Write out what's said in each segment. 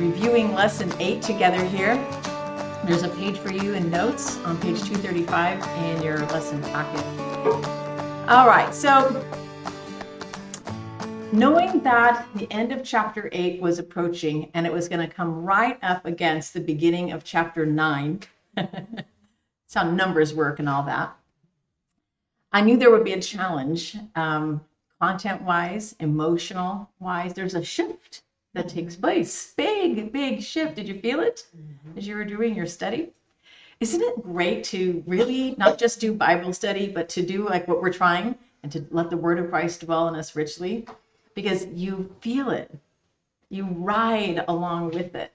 reviewing lesson eight together here. There's a page for you in notes on page 235 in your lesson packet. All right, so knowing that the end of chapter 8 was approaching and it was going to come right up against the beginning of chapter 9, that's how numbers work and all that, I knew there would be a challenge, um, content wise, emotional wise. There's a shift that takes place. Big, big shift. Did you feel it mm-hmm. as you were doing your study? Isn't it great to really not just do Bible study, but to do like what we're trying and to let the word of Christ dwell in us richly? Because you feel it. You ride along with it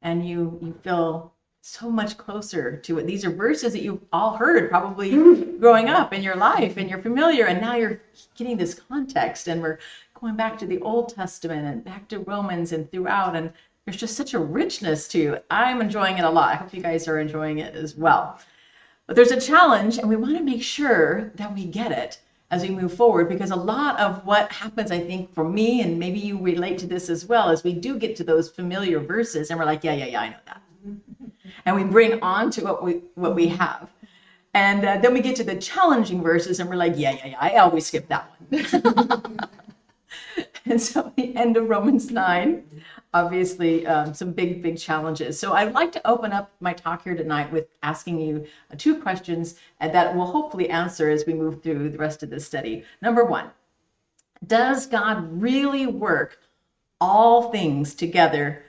and you you feel so much closer to it. These are verses that you've all heard probably growing up in your life and you're familiar and now you're getting this context and we're going back to the Old Testament and back to Romans and throughout and there's just such a richness to it. I'm enjoying it a lot. I hope you guys are enjoying it as well. But there's a challenge and we want to make sure that we get it as we move forward because a lot of what happens I think for me and maybe you relate to this as well is we do get to those familiar verses and we're like yeah yeah yeah I know that and we bring on to what we what we have. And uh, then we get to the challenging verses, and we're like, yeah, yeah, yeah, I always skip that one. and so the end of Romans 9, obviously, um, some big, big challenges. So I'd like to open up my talk here tonight with asking you uh, two questions that we'll hopefully answer as we move through the rest of this study. Number one, does God really work all things together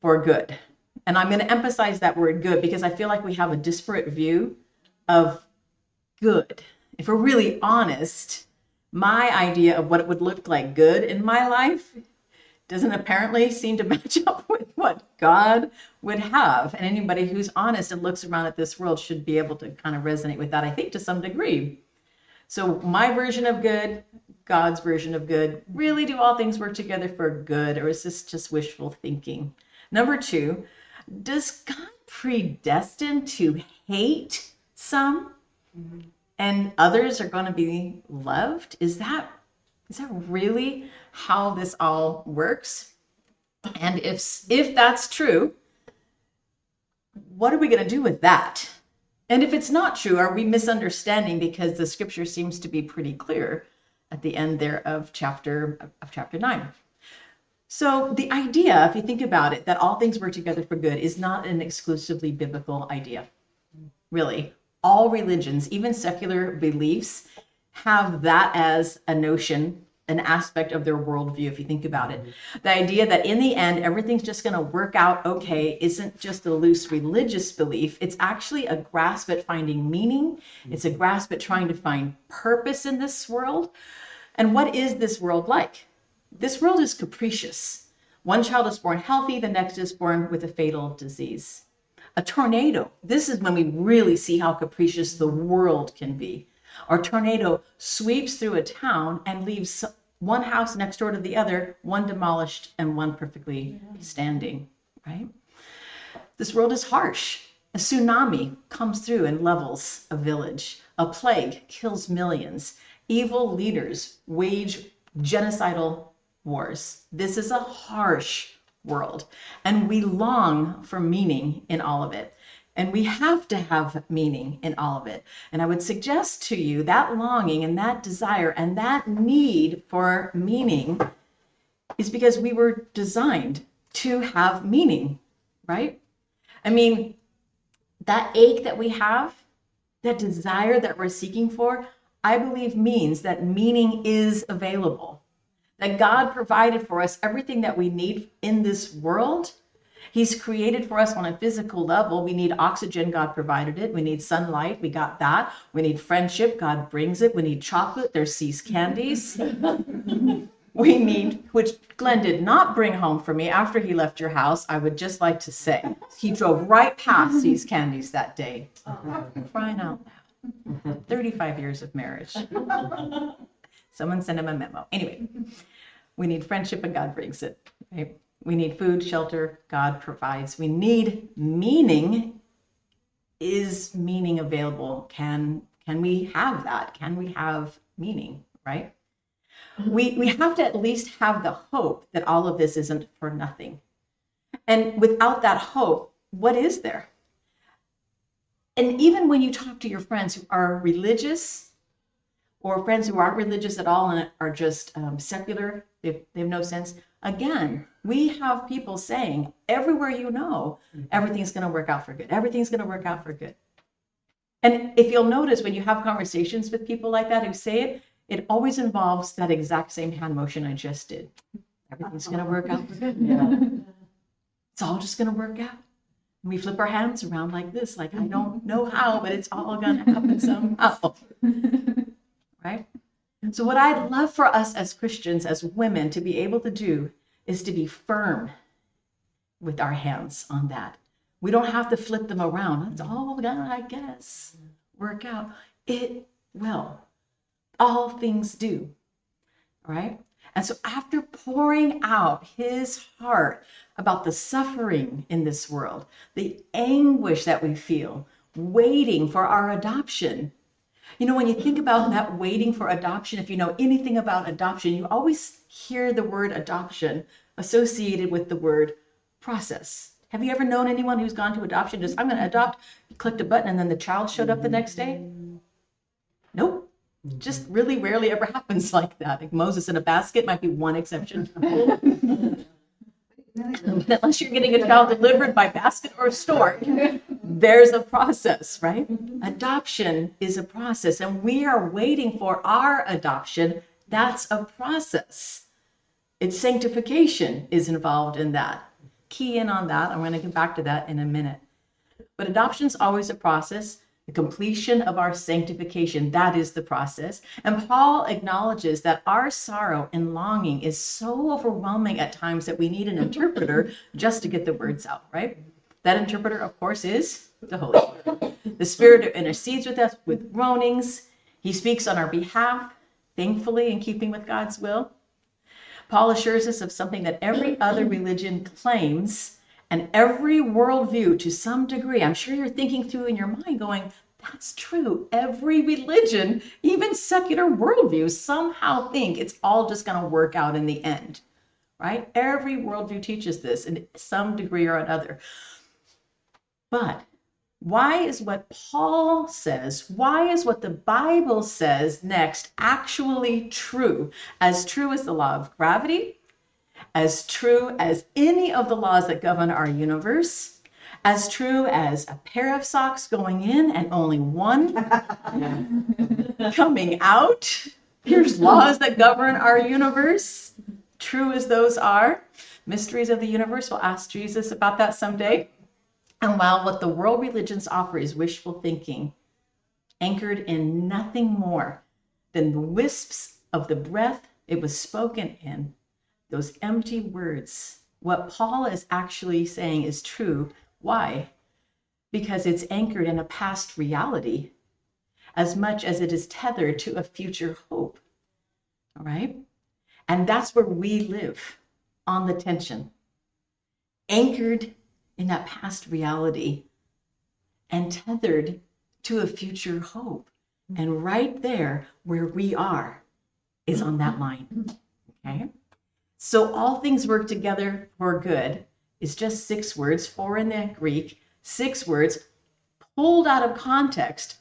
for good? And I'm going to emphasize that word good because I feel like we have a disparate view of good. If we're really honest, my idea of what it would look like good in my life doesn't apparently seem to match up with what God would have. And anybody who's honest and looks around at this world should be able to kind of resonate with that, I think, to some degree. So, my version of good, God's version of good, really do all things work together for good, or is this just wishful thinking? Number two, does God predestine to hate some mm-hmm. And others are going to be loved? Is that is that really how this all works? And if if that's true, what are we going to do with that? And if it's not true, are we misunderstanding because the scripture seems to be pretty clear at the end there of chapter of chapter 9? So, the idea, if you think about it, that all things work together for good is not an exclusively biblical idea. Really. All religions, even secular beliefs, have that as a notion, an aspect of their worldview, if you think about it. The idea that in the end, everything's just going to work out okay isn't just a loose religious belief. It's actually a grasp at finding meaning, it's a grasp at trying to find purpose in this world. And what is this world like? This world is capricious. One child is born healthy, the next is born with a fatal disease. A tornado, this is when we really see how capricious the world can be. Our tornado sweeps through a town and leaves one house next door to the other, one demolished and one perfectly standing, right? This world is harsh. A tsunami comes through and levels a village. A plague kills millions. Evil leaders wage genocidal wars. This is a harsh world, and we long for meaning in all of it. And we have to have meaning in all of it. And I would suggest to you that longing and that desire and that need for meaning is because we were designed to have meaning, right? I mean, that ache that we have, that desire that we're seeking for, I believe means that meaning is available that God provided for us everything that we need in this world. He's created for us on a physical level. We need oxygen, God provided it. We need sunlight, we got that. We need friendship, God brings it. We need chocolate, there's See's candies. we need, which Glenn did not bring home for me after he left your house, I would just like to say. He drove right past See's candies that day. Oh, crying out loud. 35 years of marriage. Someone sent him a memo. Anyway, we need friendship and God brings it. Right? We need food, shelter, God provides. We need meaning. Is meaning available? Can can we have that? Can we have meaning, right? We we have to at least have the hope that all of this isn't for nothing. And without that hope, what is there? And even when you talk to your friends who are religious or friends who aren't religious at all and are just um, secular, they, they have no sense. Again, we have people saying everywhere you know, everything's going to work out for good. Everything's going to work out for good. And if you'll notice when you have conversations with people like that who say it, it always involves that exact same hand motion I just did. Everything's going to work out for good. Yeah. It's all just going to work out. And we flip our hands around like this, like I don't know how, but it's all going to happen somehow. right? And so, what I'd love for us as Christians, as women, to be able to do is to be firm with our hands on that. We don't have to flip them around. It's all gonna, I guess, work out. It will. All things do. Right? And so, after pouring out his heart about the suffering in this world, the anguish that we feel, waiting for our adoption, you know, when you think about that waiting for adoption, if you know anything about adoption, you always hear the word adoption associated with the word process. Have you ever known anyone who's gone to adoption? Just, I'm going to adopt, clicked a button, and then the child showed up the next day? Nope. Mm-hmm. Just really rarely ever happens like that. Like Moses in a basket might be one exception. Unless you're getting a child delivered by basket or stork, there's a process, right? Mm-hmm. Adoption is a process, and we are waiting for our adoption. That's a process. It's sanctification is involved in that. Key in on that. I'm going to get back to that in a minute. But adoption is always a process the completion of our sanctification. That is the process. And Paul acknowledges that our sorrow and longing is so overwhelming at times that we need an interpreter just to get the words out, right? That interpreter, of course, is the Holy Spirit. The Spirit intercedes with us with groanings. He speaks on our behalf, thankfully, in keeping with God's will. Paul assures us of something that every other religion claims and every worldview to some degree. I'm sure you're thinking through in your mind, going, that's true. Every religion, even secular worldviews, somehow think it's all just going to work out in the end, right? Every worldview teaches this in some degree or another. But why is what Paul says, why is what the Bible says next actually true? As true as the law of gravity, as true as any of the laws that govern our universe, as true as a pair of socks going in and only one coming out. Here's laws that govern our universe, true as those are. Mysteries of the universe, we'll ask Jesus about that someday. And while what the world religions offer is wishful thinking, anchored in nothing more than the wisps of the breath it was spoken in, those empty words. What Paul is actually saying is true. Why? Because it's anchored in a past reality as much as it is tethered to a future hope. All right? And that's where we live on the tension, anchored in that past reality and tethered to a future hope. And right there, where we are, is on that line. Okay? So all things work together for good is just six words, four in the Greek, six words pulled out of context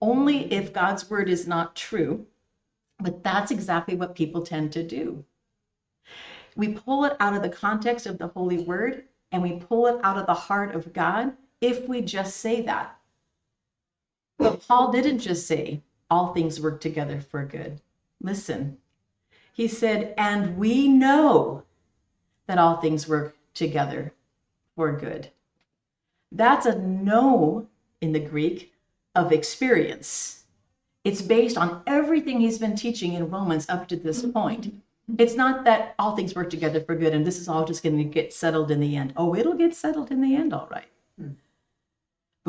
only if God's word is not true. But that's exactly what people tend to do. We pull it out of the context of the holy word and we pull it out of the heart of God if we just say that. But Paul didn't just say all things work together for good. Listen, he said, and we know that all things work together for good. That's a know in the Greek of experience. It's based on everything he's been teaching in Romans up to this point. It's not that all things work together for good and this is all just going to get settled in the end. Oh, it'll get settled in the end, all right.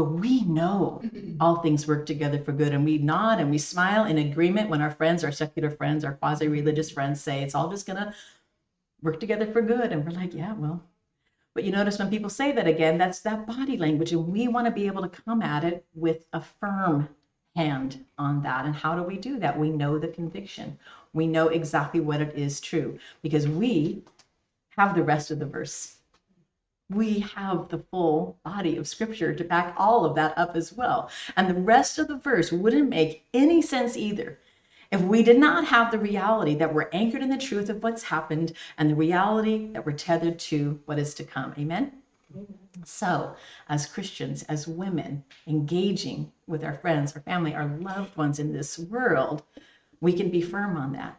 But we know mm-hmm. all things work together for good, and we nod and we smile in agreement when our friends, our secular friends, our quasi religious friends say it's all just going to work together for good. And we're like, yeah, well. But you notice when people say that again, that's that body language, and we want to be able to come at it with a firm hand on that. And how do we do that? We know the conviction, we know exactly what it is true because we have the rest of the verse. We have the full body of scripture to back all of that up as well. And the rest of the verse wouldn't make any sense either if we did not have the reality that we're anchored in the truth of what's happened and the reality that we're tethered to what is to come. Amen? So, as Christians, as women, engaging with our friends, our family, our loved ones in this world, we can be firm on that.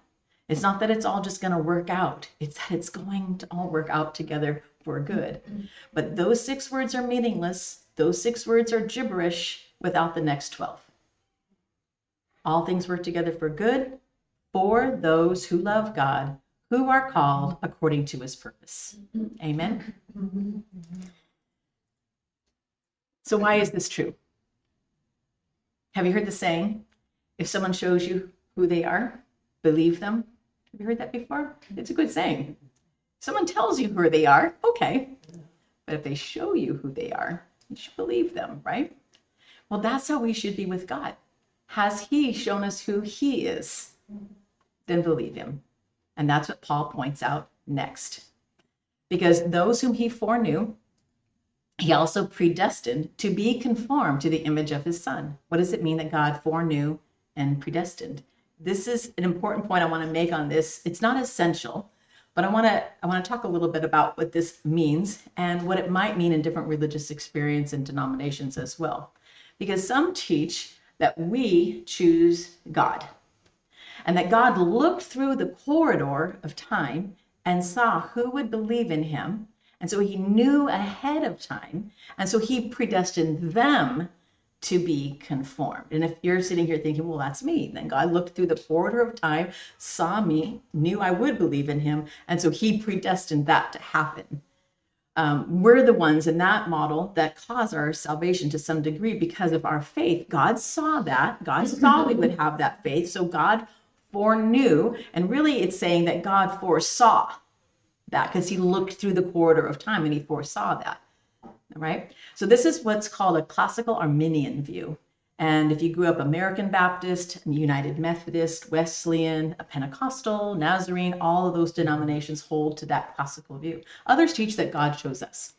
It's not that it's all just going to work out, it's that it's going to all work out together for mm-hmm. good. Mm-hmm. But those six words are meaningless, those six words are gibberish without the next 12. All things work together for good for those who love God, who are called mm-hmm. according to his purpose. Amen. So, why is this true? Have you heard the saying, if someone shows you who they are, believe them? Have you heard that before? It's a good saying. Someone tells you who they are, okay. But if they show you who they are, you should believe them, right? Well, that's how we should be with God. Has he shown us who he is? Then believe him. And that's what Paul points out next. Because those whom he foreknew, he also predestined to be conformed to the image of his son. What does it mean that God foreknew and predestined? This is an important point I want to make on this. It's not essential, but I want to I want to talk a little bit about what this means and what it might mean in different religious experience and denominations as well. Because some teach that we choose God. And that God looked through the corridor of time and saw who would believe in him. And so he knew ahead of time. And so he predestined them to be conformed. And if you're sitting here thinking, well, that's me, then God looked through the corridor of time, saw me, knew I would believe in him. And so he predestined that to happen um, we're the ones in that model that cause our salvation to some degree because of our faith. God saw that. God saw we would have that faith. So God foreknew. And really, it's saying that God foresaw that because he looked through the corridor of time and he foresaw that. Right. So this is what's called a classical Arminian view. And if you grew up American Baptist, United Methodist, Wesleyan, a Pentecostal, Nazarene, all of those denominations hold to that classical view. Others teach that God chose us.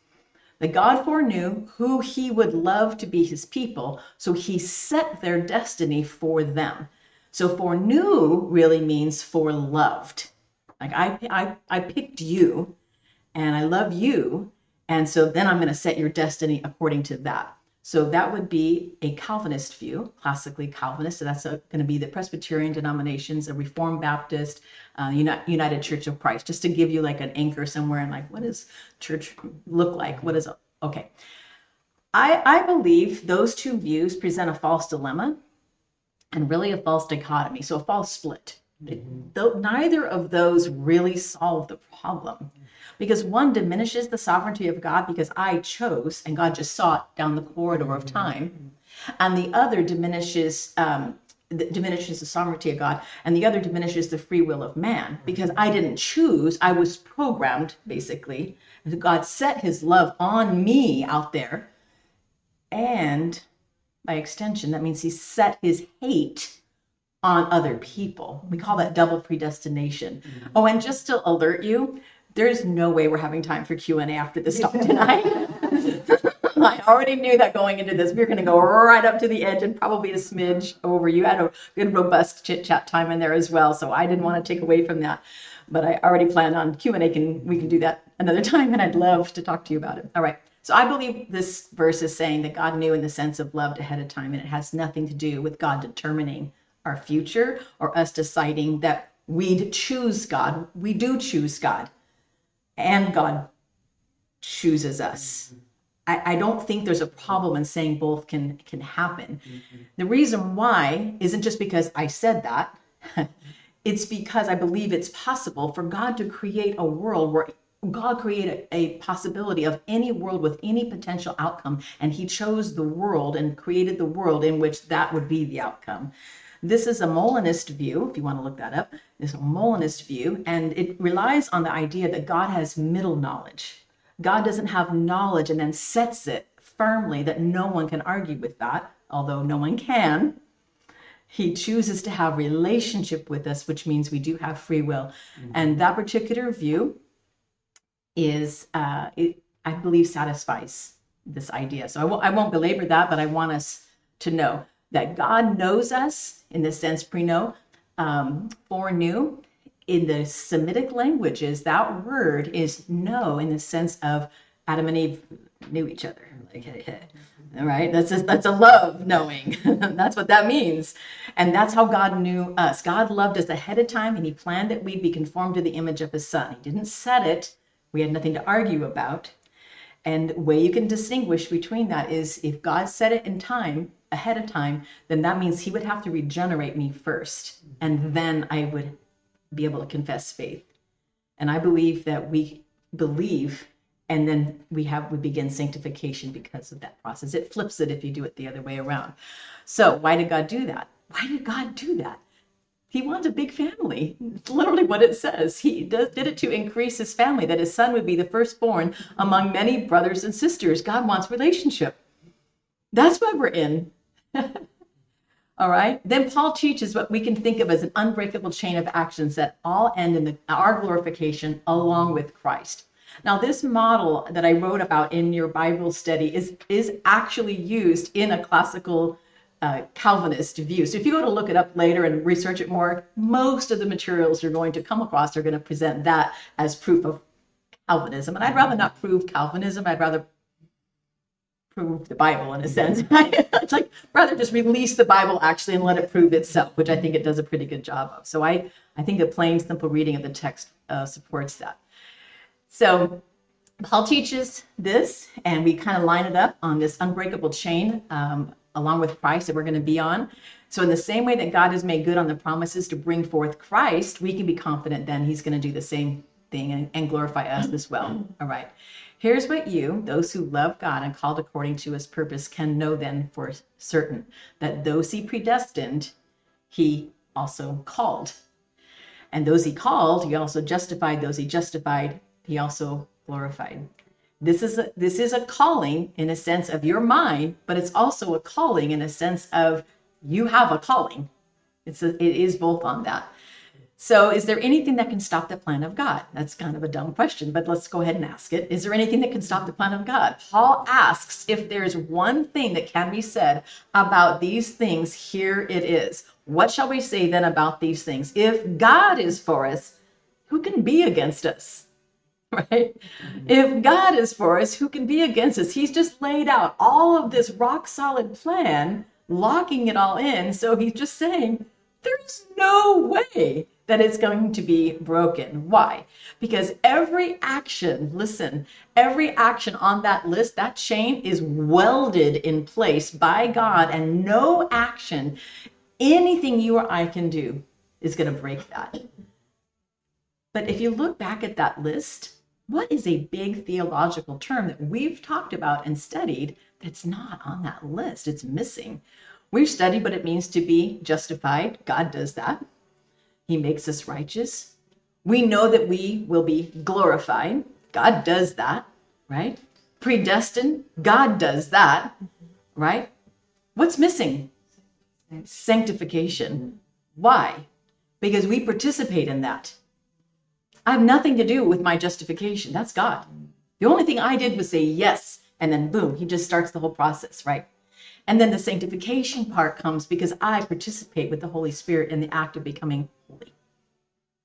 That God foreknew who he would love to be his people, so he set their destiny for them. So foreknew really means for loved. Like I, I, I picked you and I love you. And so then I'm going to set your destiny according to that. So that would be a Calvinist view, classically Calvinist. So that's going to be the Presbyterian denominations, a Reformed Baptist, uh, United Church of Christ, just to give you like an anchor somewhere and like, what does church look like? What is, okay. I, I believe those two views present a false dilemma and really a false dichotomy. So a false split. Mm-hmm. neither of those really solve the problem because one diminishes the sovereignty of God because I chose and God just saw it down the corridor of mm-hmm. time, and the other diminishes um, diminishes the sovereignty of God, and the other diminishes the free will of man because I didn't choose; I was programmed basically. God set His love on me out there, and by extension, that means He set His hate on other people. We call that double predestination. Mm-hmm. Oh, and just to alert you, there's no way we're having time for Q&A after this talk tonight. I already knew that going into this. We are going to go right up to the edge and probably a smidge over. You had a good, robust chit chat time in there as well, so I didn't want to take away from that. But I already planned on Q&A. Can we can do that another time, and I'd love to talk to you about it. All right. So I believe this verse is saying that God knew in the sense of loved ahead of time, and it has nothing to do with God determining our future or us deciding that we'd choose God. We do choose God and God chooses us. I, I, don't think there's a problem in saying both can can happen. Mm-hmm. The reason why isn't just because I said that. it's because I believe it's possible for God to create a world where God created a possibility of any world with any potential outcome, and He chose the world and created the world in which that would be the outcome. This is a Molinist view, if you want to look that up. A Molinist view, and it relies on the idea that God has middle knowledge. God doesn't have knowledge and then sets it firmly that no one can argue with that, although no one can. He chooses to have relationship with us, which means we do have free will. Mm-hmm. And that particular view is uh, it, I believe satisfies this idea. So I won't, I won't belabor that, but I want us to know that God knows us in the sense pre-know, um, foreknew. In the Semitic languages, that word is know in the sense of Adam and Eve knew each other. Like, hey, hey. All right, that's a, that's a love knowing. that's what that means, and that's how God knew us. God loved us ahead of time, and He planned that we'd be conformed to the image of His Son. He didn't set it. We had nothing to argue about. And the way you can distinguish between that is if God said it in time ahead of time, then that means He would have to regenerate me first, and then I would be able to confess faith. And I believe that we believe and then we have we begin sanctification because of that process. It flips it if you do it the other way around. So why did god do that? Why did god do that he wants a big family. It's literally what it says. He does, did it to increase his family that his son would be the firstborn among many brothers and sisters. God wants relationship. That's why we're in. All right? Then paul teaches what we can think of as an unbreakable chain of actions that all end in the, our glorification along with christ. Now, this model that I wrote about in your Bible study is, is actually used in a classical uh, Calvinist view. So if you go to look it up later and research it more, most of the materials you're going to come across are going to present that as proof of Calvinism. And I'd rather not prove Calvinism, I'd rather prove the Bible in a sense. it's like rather just release the Bible actually and let it prove itself, which I think it does a pretty good job of. So I, I think a plain, simple reading of the text uh, supports that. So Paul teaches this, and we kind of line it up on this unbreakable chain um, along with Christ that we're going to be on. So, in the same way that God has made good on the promises to bring forth Christ, we can be confident then He's going to do the same thing and, and glorify us as well. Mm-hmm. All right. Here's what you, those who love God and called according to his purpose, can know then for certain that those he predestined, he also called. And those he called, he also justified. Those he justified, he also glorified. This is a, this is a calling in a sense of your mind, but it's also a calling in a sense of you have a calling. It's a, it is both on that. So, is there anything that can stop the plan of God? That's kind of a dumb question, but let's go ahead and ask it. Is there anything that can stop the plan of God? Paul asks if there's one thing that can be said about these things, here it is. What shall we say then about these things? If God is for us, who can be against us? right? If mm-hmm. God is for us, who can be against us? He's just laid out all of this rock solid plan, locking it all in. So he's just saying, there's no way that it's going to be broken. Why? Because every action, listen, every action on that list, that chain is welded in place by God, and no action, anything you or I can do, is going to break that. But if you look back at that list, what is a big theological term that we've talked about and studied that's not on that list? It's missing. We've studied what it means to be justified. God does that. He makes us righteous. We know that we will be glorified. God does that, right? Predestined. God does that, right? What's missing? Sanctification. Why? Because we participate in that. I have nothing to do with my justification. That's God. The only thing I did was say yes, and then boom, he just starts the whole process, right? And then the sanctification part comes because I participate with the Holy Spirit in the act of becoming holy,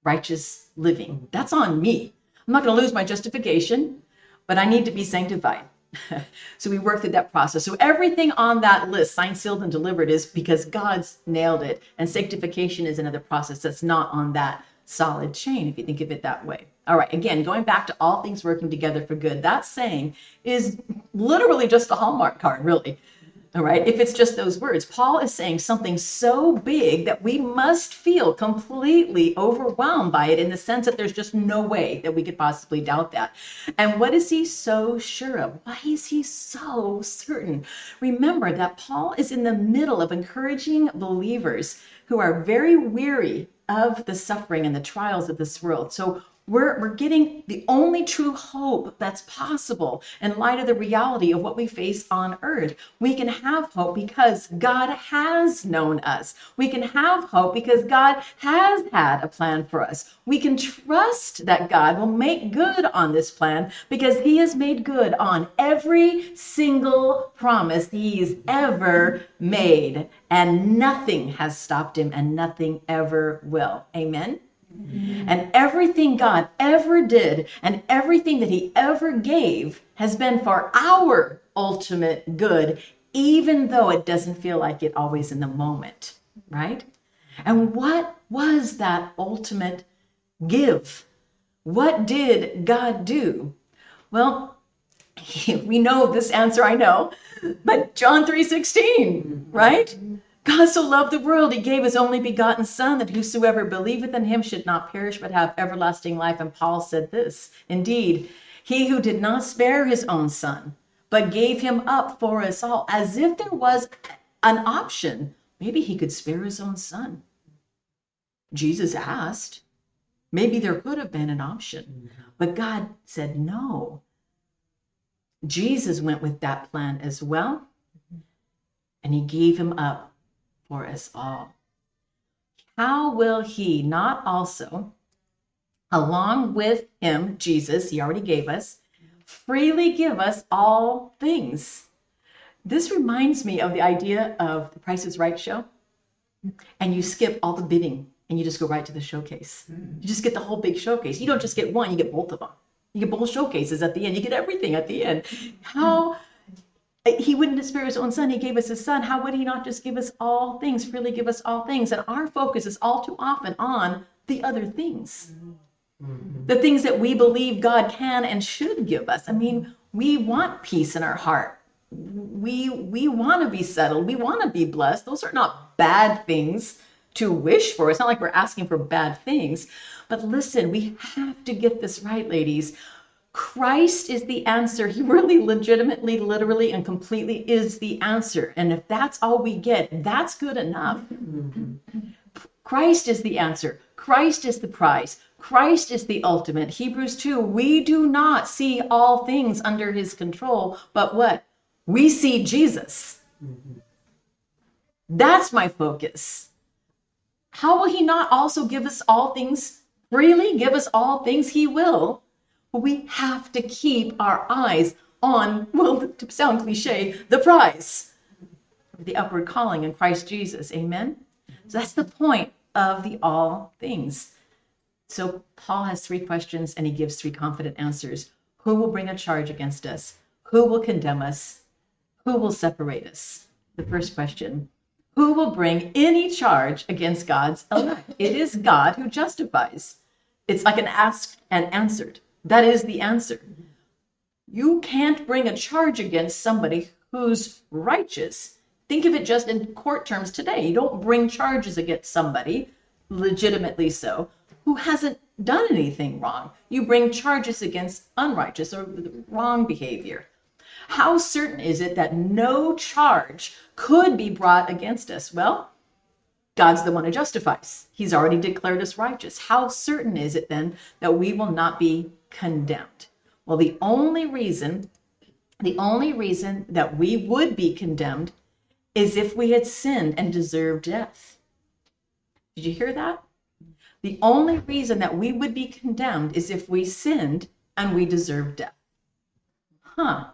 righteous living. That's on me. I'm not going to lose my justification, but I need to be sanctified. so we work through that process. So everything on that list, signed, sealed, and delivered, is because God's nailed it. And sanctification is another process that's not on that solid chain, if you think of it that way. All right, again, going back to all things working together for good, that saying is literally just a Hallmark card, really. All right, if it's just those words, Paul is saying something so big that we must feel completely overwhelmed by it in the sense that there's just no way that we could possibly doubt that. And what is he so sure of? Why is he so certain? Remember that Paul is in the middle of encouraging believers who are very weary of the suffering and the trials of this world. So, we're, we're getting the only true hope that's possible in light of the reality of what we face on earth. We can have hope because God has known us. We can have hope because God has had a plan for us. We can trust that God will make good on this plan because He has made good on every single promise He's ever made. And nothing has stopped Him and nothing ever will. Amen. And everything God ever did and everything that He ever gave has been for our ultimate good, even though it doesn't feel like it always in the moment, right? And what was that ultimate give? What did God do? Well, we know this answer, I know, but John 3:16, right? God so loved the world, he gave his only begotten Son, that whosoever believeth in him should not perish but have everlasting life. And Paul said this Indeed, he who did not spare his own Son, but gave him up for us all, as if there was an option. Maybe he could spare his own Son. Jesus asked. Maybe there could have been an option, but God said no. Jesus went with that plan as well, and he gave him up for us all. How will he not also, along with him, Jesus, he already gave us, freely give us all things? This reminds me of the idea of the Price is Right show. And you skip all the bidding and you just go right to the showcase. Hmm. You just get the whole big showcase. You don't just get one, you get both of them. You get both showcases at the end. You get everything at the end. How he wouldn't spare his own son. He gave us his son. How would he not just give us all things, freely give us all things? And our focus is all too often on the other things, the things that we believe God can and should give us. I mean, we want peace in our heart. We we want to be settled. We want to be blessed. Those are not bad things to wish for. It's not like we're asking for bad things. But listen, we have to get this right, ladies. Christ is the answer. He really legitimately, literally, and completely is the answer. And if that's all we get, that's good enough. Christ is the answer. Christ is the prize. Christ is the ultimate. Hebrews 2 we do not see all things under his control, but what? We see Jesus. That's my focus. How will he not also give us all things freely? Give us all things he will we have to keep our eyes on, well, to sound cliche, the prize, the upward calling in Christ Jesus. Amen? So that's the point of the all things. So Paul has three questions and he gives three confident answers. Who will bring a charge against us? Who will condemn us? Who will separate us? The first question Who will bring any charge against God's elect? It is God who justifies. It's like an asked and answered. That is the answer. You can't bring a charge against somebody who's righteous. Think of it just in court terms today. You don't bring charges against somebody, legitimately so, who hasn't done anything wrong. You bring charges against unrighteous or wrong behavior. How certain is it that no charge could be brought against us? Well, God's the one who justifies. He's already declared us righteous. How certain is it then that we will not be condemned? Well, the only reason, the only reason that we would be condemned is if we had sinned and deserved death. Did you hear that? The only reason that we would be condemned is if we sinned and we deserved death. Huh.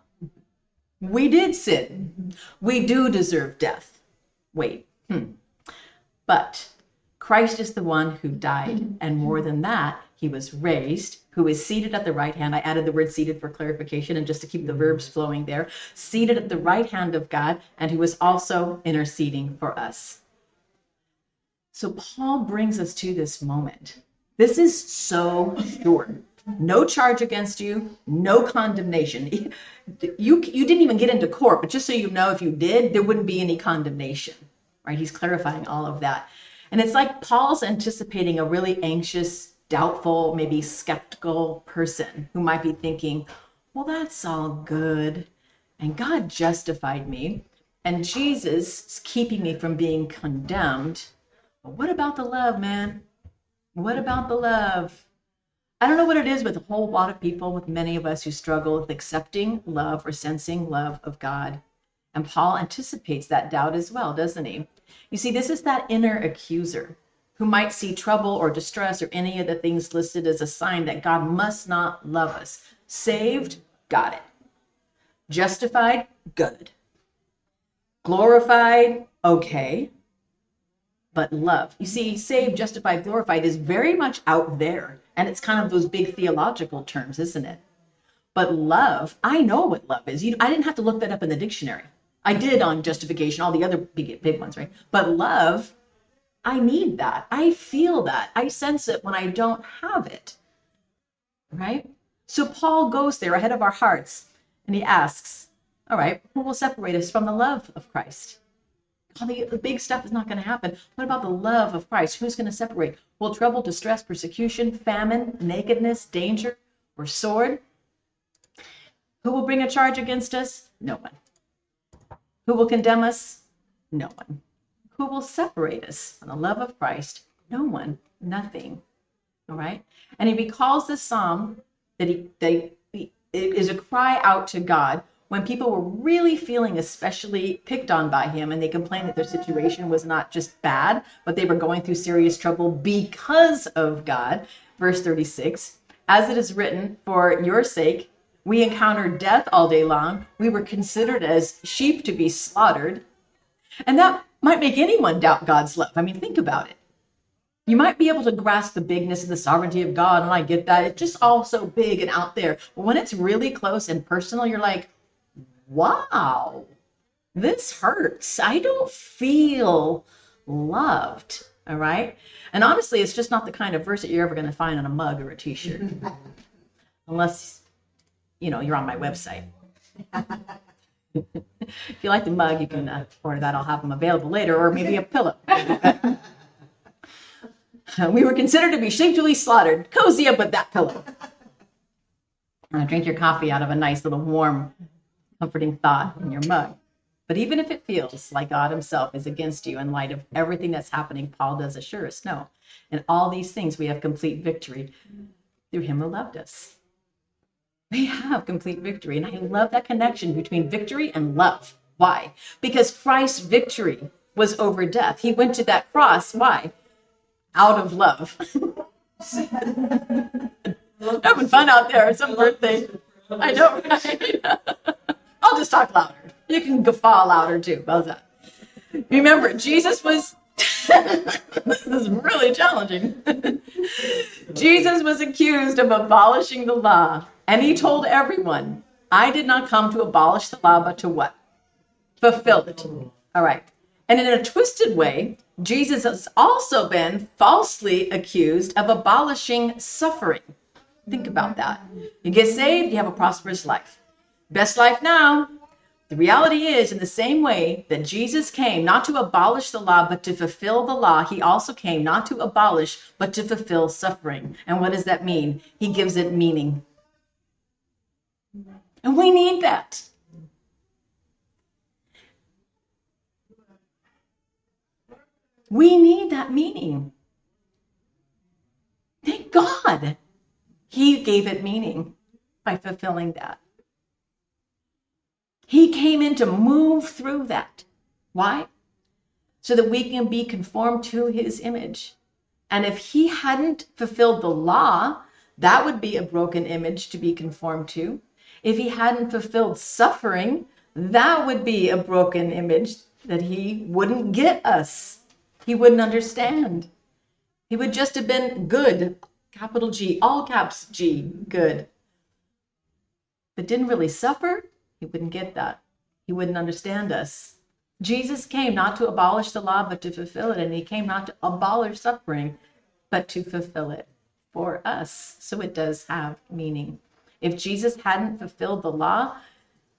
We did sin. We do deserve death. Wait. Hmm. But Christ is the one who died, and more than that, he was raised, who is seated at the right hand. I added the word seated for clarification and just to keep the verbs flowing there. Seated at the right hand of God, and who is also interceding for us. So Paul brings us to this moment. This is so sure. No charge against you, no condemnation. You, you didn't even get into court, but just so you know, if you did, there wouldn't be any condemnation, right? He's clarifying all of that. And it's like Paul's anticipating a really anxious doubtful, maybe skeptical person who might be thinking, well, that's all good. And God justified me. And Jesus is keeping me from being condemned. But what about the love, man? What about the love? I don't know what it is with a whole lot of people, with many of us who struggle with accepting love or sensing love of God. And Paul anticipates that doubt as well, doesn't he? You see, this is that inner accuser who might see trouble or distress or any of the things listed as a sign that God must not love us. Saved, got it. Justified, good. Glorified, okay. But love, you see, saved, justified, glorified is very much out there. And it's kind of those big theological terms, isn't it? But love, I know what love is. You, I didn't have to look that up in the dictionary. I did on justification, all the other big, big ones, right? But love, I need that. I feel that. I sense it when I don't have it, right? So Paul goes there ahead of our hearts and he asks, All right, who will separate us from the love of Christ? All the, the big stuff is not going to happen. What about the love of Christ? Who's going to separate? Will trouble, distress, persecution, famine, nakedness, danger, or sword? Who will bring a charge against us? No one. Who will condemn us? No one. Who will separate us from the love of Christ? No one. Nothing. All right. And he recalls this psalm that he, they it is a cry out to God when people were really feeling especially picked on by him and they complained that their situation was not just bad, but they were going through serious trouble because of God. Verse 36 As it is written, for your sake, we encountered death all day long. We were considered as sheep to be slaughtered. And that might make anyone doubt God's love. I mean, think about it. You might be able to grasp the bigness and the sovereignty of God, and I get that. It's just all so big and out there. But when it's really close and personal, you're like, wow, this hurts. I don't feel loved. All right. And honestly, it's just not the kind of verse that you're ever going to find on a mug or a t shirt, unless, you know, you're on my website. if you like the mug, you can uh, order that. I'll have them available later, or maybe a pillow. we were considered to be shamefully slaughtered. Cozy up with that pillow. Uh, drink your coffee out of a nice little warm comforting thought in your mug. But even if it feels like God Himself is against you in light of everything that's happening, Paul does assure us no. In all these things, we have complete victory through Him who loved us. We have complete victory. And I love that connection between victory and love. Why? Because Christ's victory was over death. He went to that cross. Why? Out of love. Having fun out there. Some birthday. I know, right? I'll just talk louder. You can guffaw louder too. How's that? Remember, Jesus was. this is really challenging. Jesus was accused of abolishing the law, and he told everyone, I did not come to abolish the law, but to what? Fulfill it. All right. And in a twisted way, Jesus has also been falsely accused of abolishing suffering. Think about that. You get saved, you have a prosperous life. Best life now. The reality is, in the same way that Jesus came not to abolish the law, but to fulfill the law, he also came not to abolish, but to fulfill suffering. And what does that mean? He gives it meaning. And we need that. We need that meaning. Thank God he gave it meaning by fulfilling that. He came in to move through that. Why? So that we can be conformed to his image. And if he hadn't fulfilled the law, that would be a broken image to be conformed to. If he hadn't fulfilled suffering, that would be a broken image that he wouldn't get us. He wouldn't understand. He would just have been good, capital G, all caps G, good. But didn't really suffer, he wouldn't get that. He wouldn't understand us. Jesus came not to abolish the law, but to fulfill it. And he came not to abolish suffering, but to fulfill it for us. So it does have meaning. If Jesus hadn't fulfilled the law,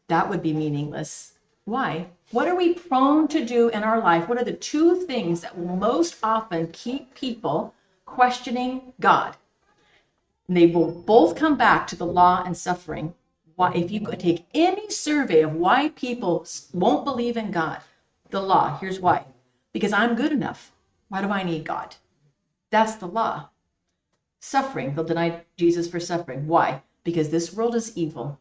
that would be meaningless. Why? What are we prone to do in our life? What are the two things that will most often keep people questioning God? And they will both come back to the law and suffering why if you could take any survey of why people won't believe in God, the law, here's why. Because I'm good enough. Why do I need God? That's the law. suffering. They'll deny Jesus for suffering. Why? Because this world is evil.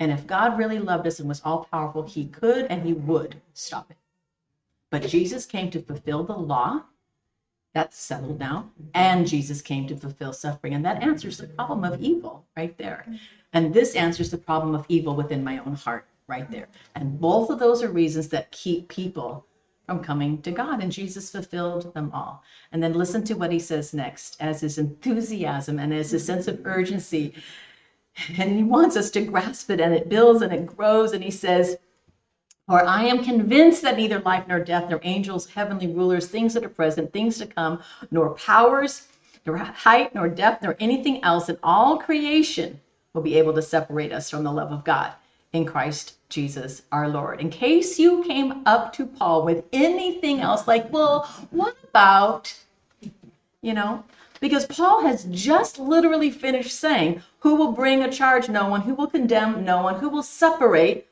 And if God really loved us and was all powerful, he could and he would stop it. But Jesus came to fulfill the law. That's settled now. And Jesus came to fulfill suffering. And that answers the problem of evil right there. And this answers the problem of evil within my own heart right there. And both of those are reasons that keep people from coming to God. And Jesus fulfilled them all. And then listen to what he says next as his enthusiasm and as his sense of urgency. And he wants us to grasp it, and it builds and it grows. And he says, For I am convinced that neither life nor death, nor angels, heavenly rulers, things that are present, things to come, nor powers, nor height, nor depth, nor anything else in all creation will be able to separate us from the love of God in Christ Jesus our Lord. In case you came up to Paul with anything else, like, well, what about, you know, because Paul has just literally finished saying, Who will bring a charge? No one. Who will condemn? No one. Who will separate?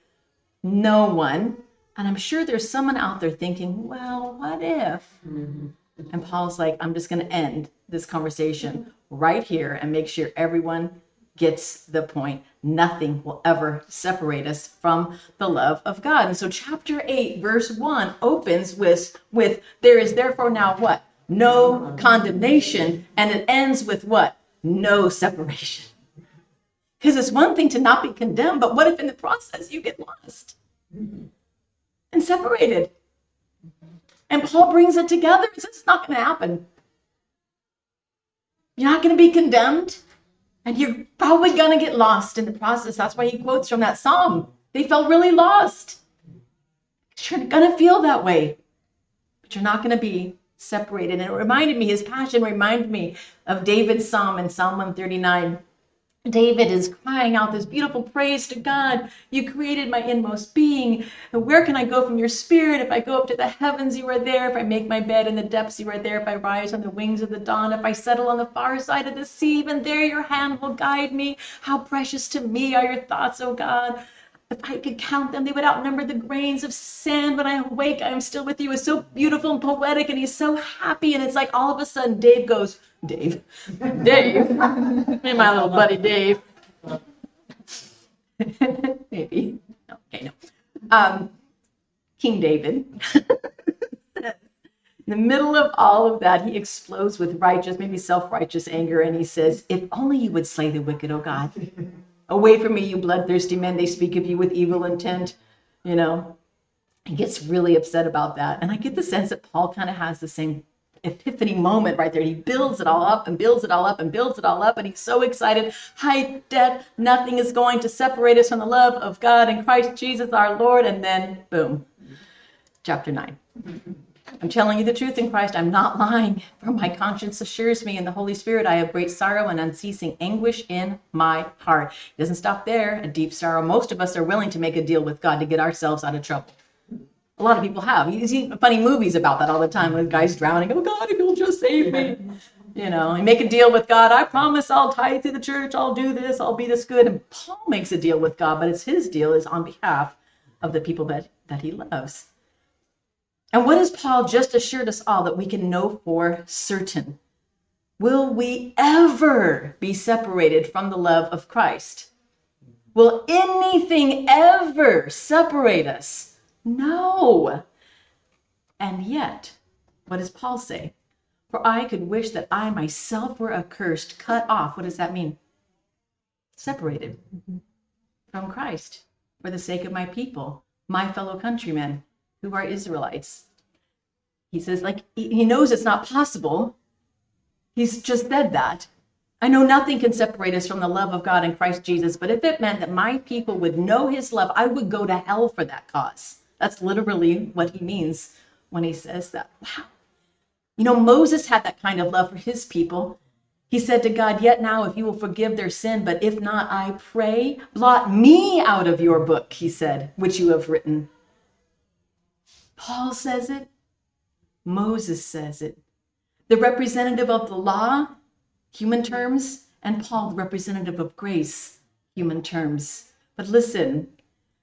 No one. And I'm sure there's someone out there thinking, Well, what if? Mm-hmm. And Paul's like, I'm just going to end this conversation right here and make sure everyone gets the point. Nothing will ever separate us from the love of God. And so chapter 8 verse 1 opens with with there is therefore now what? No condemnation and it ends with what? No separation. Because it's one thing to not be condemned, but what if in the process you get lost and separated? And Paul brings it together. It's not going to happen. You're not going to be condemned. And you're probably going to get lost in the process. That's why he quotes from that psalm. They felt really lost. You're going to feel that way, but you're not going to be separated. And it reminded me, his passion reminded me of David's psalm in Psalm 139 David is crying out this beautiful praise to God. You created my inmost being. Where can I go from your spirit? If I go up to the heavens, you are there. If I make my bed in the depths, you are there. If I rise on the wings of the dawn, if I settle on the far side of the sea, even there your hand will guide me. How precious to me are your thoughts, O God. If I could count them, they would outnumber the grains of sand. When I awake, I am still with you. It's so beautiful and poetic, and he's so happy. And it's like all of a sudden, Dave goes, Dave, Dave, me my little buddy Dave. Maybe. Okay, no. Um, King David. In the middle of all of that, he explodes with righteous, maybe self righteous anger, and he says, If only you would slay the wicked, O God. Away from me, you bloodthirsty men. They speak of you with evil intent. You know, he gets really upset about that. And I get the sense that Paul kind of has the same epiphany moment right there. He builds it all up and builds it all up and builds it all up. And he's so excited. Height, depth, nothing is going to separate us from the love of God and Christ Jesus our Lord. And then, boom, chapter 9. I'm telling you the truth in Christ. I'm not lying, for my conscience assures me in the Holy Spirit I have great sorrow and unceasing anguish in my heart. It doesn't stop there. A deep sorrow. Most of us are willing to make a deal with God to get ourselves out of trouble. A lot of people have. You see funny movies about that all the time with guys drowning. Oh God, if you'll just save me. You know, and make a deal with God. I promise I'll tithe to the church. I'll do this. I'll be this good. And Paul makes a deal with God, but it's his deal is on behalf of the people that, that he loves. And what has Paul just assured us all that we can know for certain? Will we ever be separated from the love of Christ? Will anything ever separate us? No. And yet, what does Paul say? For I could wish that I myself were accursed, cut off. What does that mean? Separated mm-hmm. from Christ for the sake of my people, my fellow countrymen who are Israelites. He says, like, he knows it's not possible. He's just said that. I know nothing can separate us from the love of God in Christ Jesus, but if it meant that my people would know his love, I would go to hell for that cause. That's literally what he means when he says that. Wow. You know, Moses had that kind of love for his people. He said to God, Yet now, if you will forgive their sin, but if not, I pray, blot me out of your book, he said, which you have written. Paul says it. Moses says it. The representative of the law, human terms, and Paul, the representative of grace, human terms. But listen,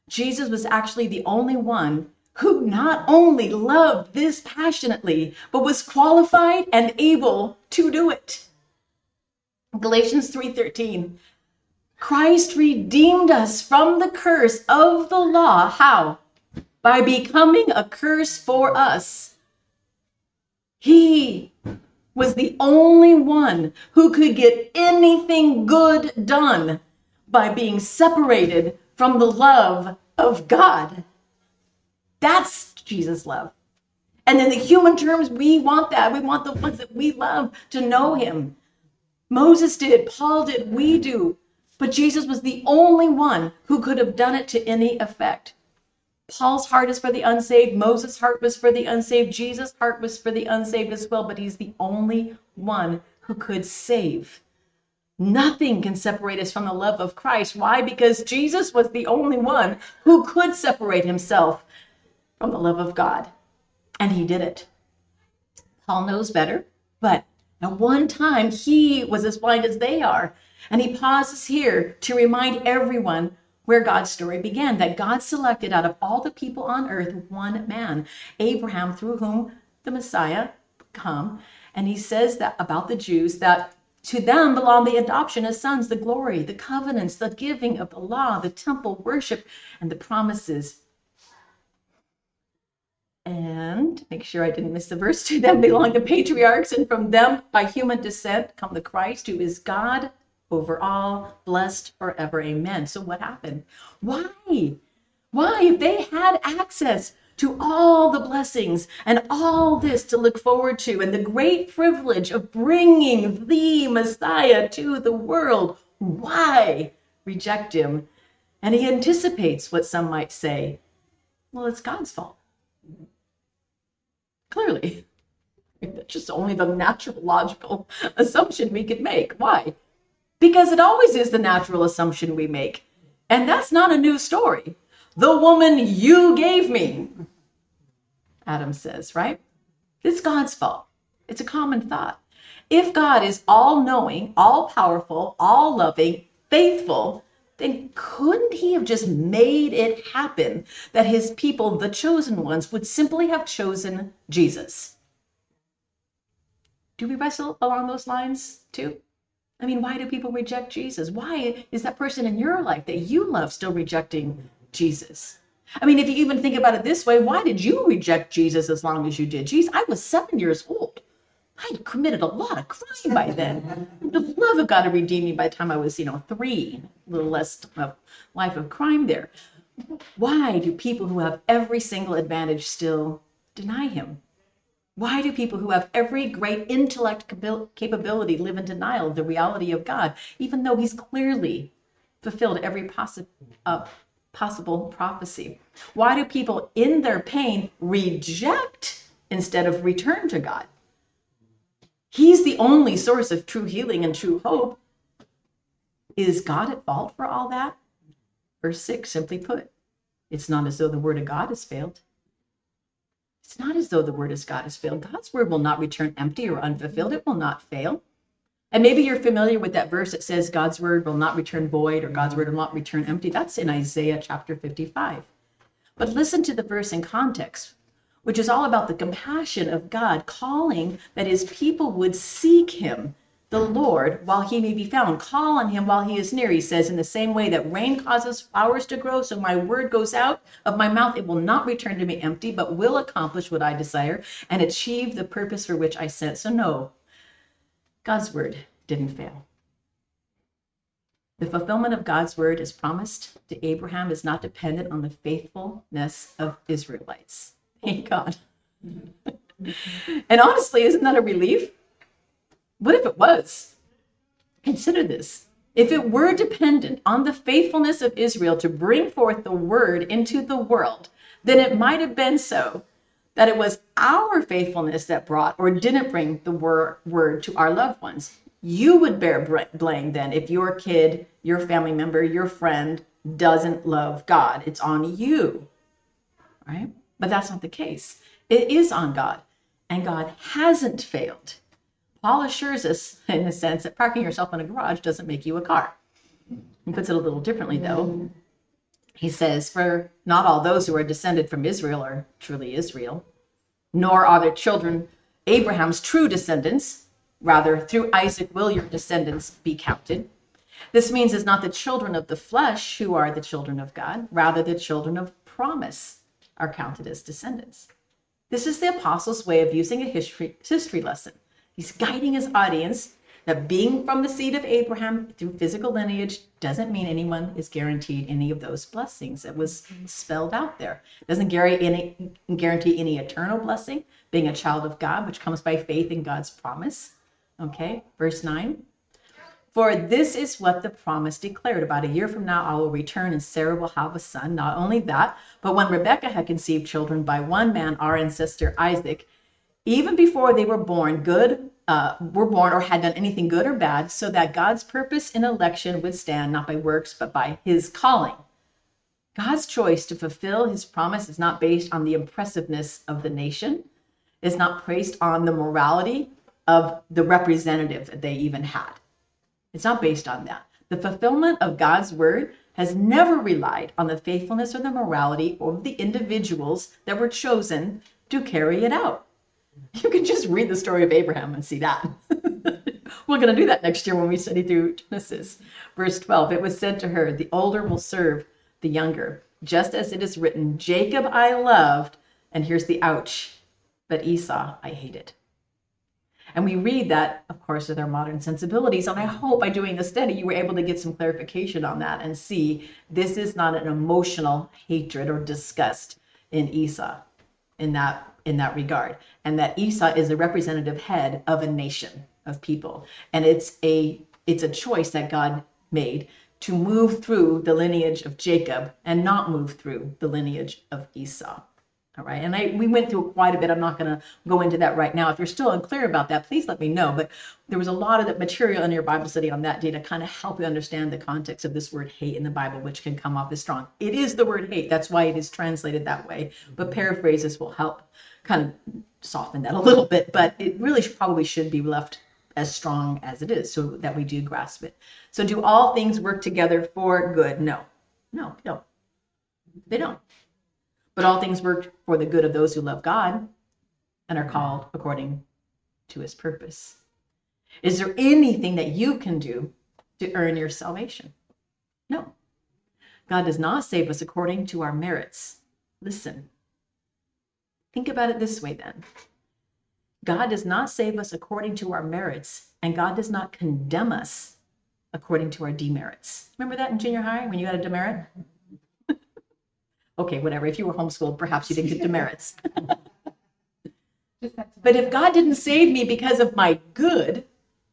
Jesus was actually the only one who not only loved this passionately, but was qualified and able to do it. Galatians 3:13. Christ redeemed us from the curse of the law. How? By becoming a curse for us. He was the only one who could get anything good done by being separated from the love of God. That's Jesus' love. And in the human terms, we want that. We want the ones that we love to know him. Moses did, Paul did, we do. But Jesus was the only one who could have done it to any effect. Paul's heart is for the unsaved. Moses' heart was for the unsaved. Jesus' heart was for the unsaved as well. But he's the only one who could save. Nothing can separate us from the love of Christ. Why? Because Jesus was the only one who could separate himself from the love of God. And he did it. Paul knows better, but at one time he was as blind as they are. And he pauses here to remind everyone where God's story began that God selected out of all the people on earth one man, Abraham, through whom the Messiah come. And he says that about the Jews that to them belong the adoption as sons, the glory, the covenants, the giving of the law, the temple worship, and the promises and make sure I didn't miss the verse. To them belong the patriarchs, and from them by human descent come the Christ, who is God over all, blessed forever. Amen. So what happened? Why? Why? If they had access to all the blessings and all this to look forward to, and the great privilege of bringing the Messiah to the world, why reject him? And he anticipates what some might say. Well, it's God's fault. Clearly. That's just only the natural logical assumption we could make. Why? Because it always is the natural assumption we make. And that's not a new story. The woman you gave me, Adam says, right? It's God's fault. It's a common thought. If God is all knowing, all powerful, all loving, faithful, then couldn't he have just made it happen that his people, the chosen ones, would simply have chosen Jesus? Do we wrestle along those lines too? I mean, why do people reject Jesus? Why is that person in your life that you love still rejecting Jesus? I mean, if you even think about it this way, why did you reject Jesus as long as you did? Jesus, I was seven years old. I had committed a lot of crime by then. The love of God had redeemed me by the time I was, you know, three, a little less of life of crime there. Why do people who have every single advantage still deny him? Why do people who have every great intellect capability live in denial of the reality of God, even though he's clearly fulfilled every possi- uh, possible prophecy? Why do people in their pain reject instead of return to God? He's the only source of true healing and true hope. Is God at fault for all that? Verse 6 simply put, it's not as though the word of God has failed. It's not as though the word of God has failed. God's word will not return empty or unfulfilled. It will not fail. And maybe you're familiar with that verse that says God's word will not return void or God's word will not return empty. That's in Isaiah chapter 55. But listen to the verse in context which is all about the compassion of God, calling that his people would seek him, the Lord, while he may be found. Call on him while he is near, he says, in the same way that rain causes flowers to grow, so my word goes out of my mouth. It will not return to me empty, but will accomplish what I desire and achieve the purpose for which I sent. So, no, God's word didn't fail. The fulfillment of God's word as promised to Abraham is not dependent on the faithfulness of Israelites. Thank God. and honestly, isn't that a relief? What if it was? Consider this. If it were dependent on the faithfulness of Israel to bring forth the word into the world, then it might have been so that it was our faithfulness that brought or didn't bring the word, word to our loved ones. You would bear blame then if your kid, your family member, your friend doesn't love God. It's on you, right? But that's not the case. It is on God, and God hasn't failed. Paul assures us, in a sense, that parking yourself in a garage doesn't make you a car. He puts it a little differently, though. He says, For not all those who are descended from Israel are truly Israel, nor are their children Abraham's true descendants. Rather, through Isaac will your descendants be counted. This means it's not the children of the flesh who are the children of God, rather, the children of promise are counted as descendants. This is the apostle's way of using a history, history lesson. He's guiding his audience that being from the seed of Abraham through physical lineage doesn't mean anyone is guaranteed any of those blessings that was spelled out there. Doesn't guarantee any eternal blessing, being a child of God, which comes by faith in God's promise. Okay, verse 9. For this is what the promise declared. About a year from now, I will return and Sarah will have a son. Not only that, but when Rebekah had conceived children by one man, our ancestor Isaac, even before they were born, good uh, were born or had done anything good or bad, so that God's purpose in election would stand not by works, but by his calling. God's choice to fulfill his promise is not based on the impressiveness of the nation, is not based on the morality of the representative that they even had. It's not based on that. The fulfillment of God's word has never relied on the faithfulness or the morality of the individuals that were chosen to carry it out. You can just read the story of Abraham and see that. We're going to do that next year when we study through Genesis. Verse 12 It was said to her, The older will serve the younger, just as it is written, Jacob I loved, and here's the ouch, but Esau I hated. And we read that, of course, with our modern sensibilities. And I hope by doing the study, you were able to get some clarification on that and see this is not an emotional hatred or disgust in Esau in that in that regard and that esau is a representative head of a nation of people. And it's a it's a choice that god made to move through the lineage of jacob and not move through the lineage of esau all right and i we went through quite a bit. I'm not going to go into that right now. If you're still unclear about that please let me know. But there was a lot of the material in your bible study on that day to kind of help you understand the context of this word hate in the bible which can come off as strong. It is the word hate. That's why it is translated that way. But mm-hmm. paraphrases will help kind of soften that a little bit, but it really probably should be left as strong as it is so that we do grasp it. So, do all things work together for good? No, no, no, they don't. But all things work for the good of those who love God and are called according to his purpose. Is there anything that you can do to earn your salvation? No. God does not save us according to our merits. Listen, Think about it this way then God does not save us according to our merits, and God does not condemn us according to our demerits. Remember that in junior high when you had a demerit? Okay, whatever. If you were homeschooled, perhaps you didn't get demerits. but if God didn't save me because of my good,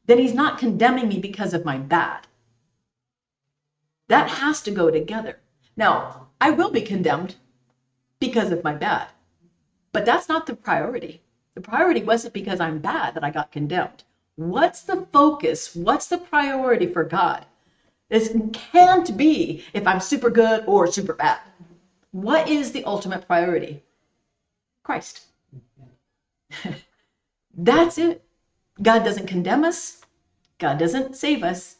then He's not condemning me because of my bad. That has to go together. Now, I will be condemned because of my bad. But that's not the priority. The priority wasn't because I'm bad that I got condemned. What's the focus? What's the priority for God? This can't be if I'm super good or super bad. What is the ultimate priority? Christ. That's it. God doesn't condemn us. God doesn't save us.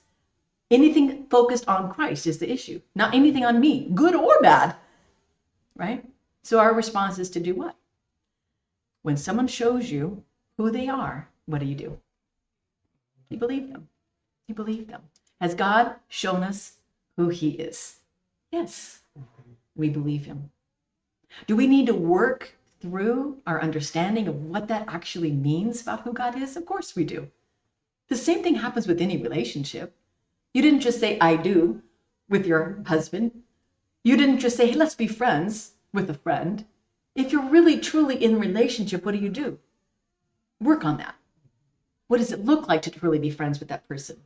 Anything focused on Christ is the issue, not anything on me, good or bad. Right? So our response is to do what? When someone shows you who they are, what do you do? You believe them. You believe them. Has God shown us who He is? Yes, we believe Him. Do we need to work through our understanding of what that actually means about who God is? Of course we do. The same thing happens with any relationship. You didn't just say, I do with your husband. You didn't just say, hey, let's be friends with a friend. If you're really truly in relationship, what do you do? Work on that. What does it look like to truly be friends with that person?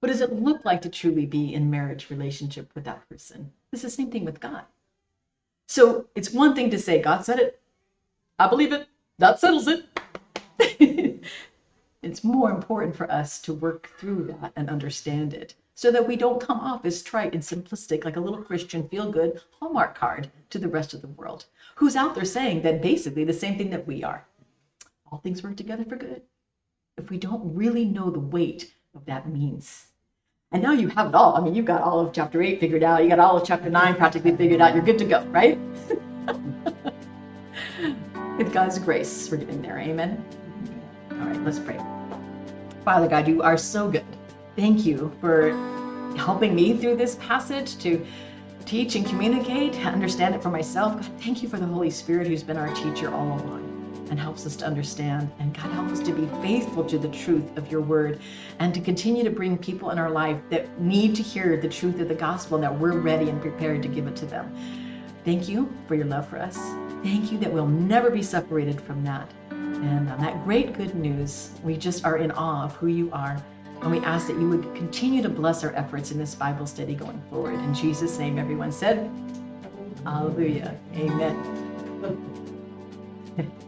What does it look like to truly be in marriage relationship with that person? It's the same thing with God. So it's one thing to say, God said it. I believe it. That settles it. it's more important for us to work through that and understand it so that we don't come off as trite and simplistic like a little Christian feel good Hallmark card to the rest of the world who's out there saying that basically the same thing that we are. All things work together for good. If we don't really know the weight of that means. And now you have it all. I mean, you've got all of chapter 8 figured out. You got all of chapter 9 practically figured out. You're good to go, right? With God's grace, we're getting there. Amen. All right, let's pray. Father God, you are so good. Thank you for helping me through this passage to teach and communicate, understand it for myself. God, thank you for the Holy Spirit who's been our teacher all along and helps us to understand. And God, help us to be faithful to the truth of your word and to continue to bring people in our life that need to hear the truth of the gospel and that we're ready and prepared to give it to them. Thank you for your love for us. Thank you that we'll never be separated from that. And on that great good news, we just are in awe of who you are. And we ask that you would continue to bless our efforts in this Bible study going forward. In Jesus' name, everyone said, Hallelujah. Amen.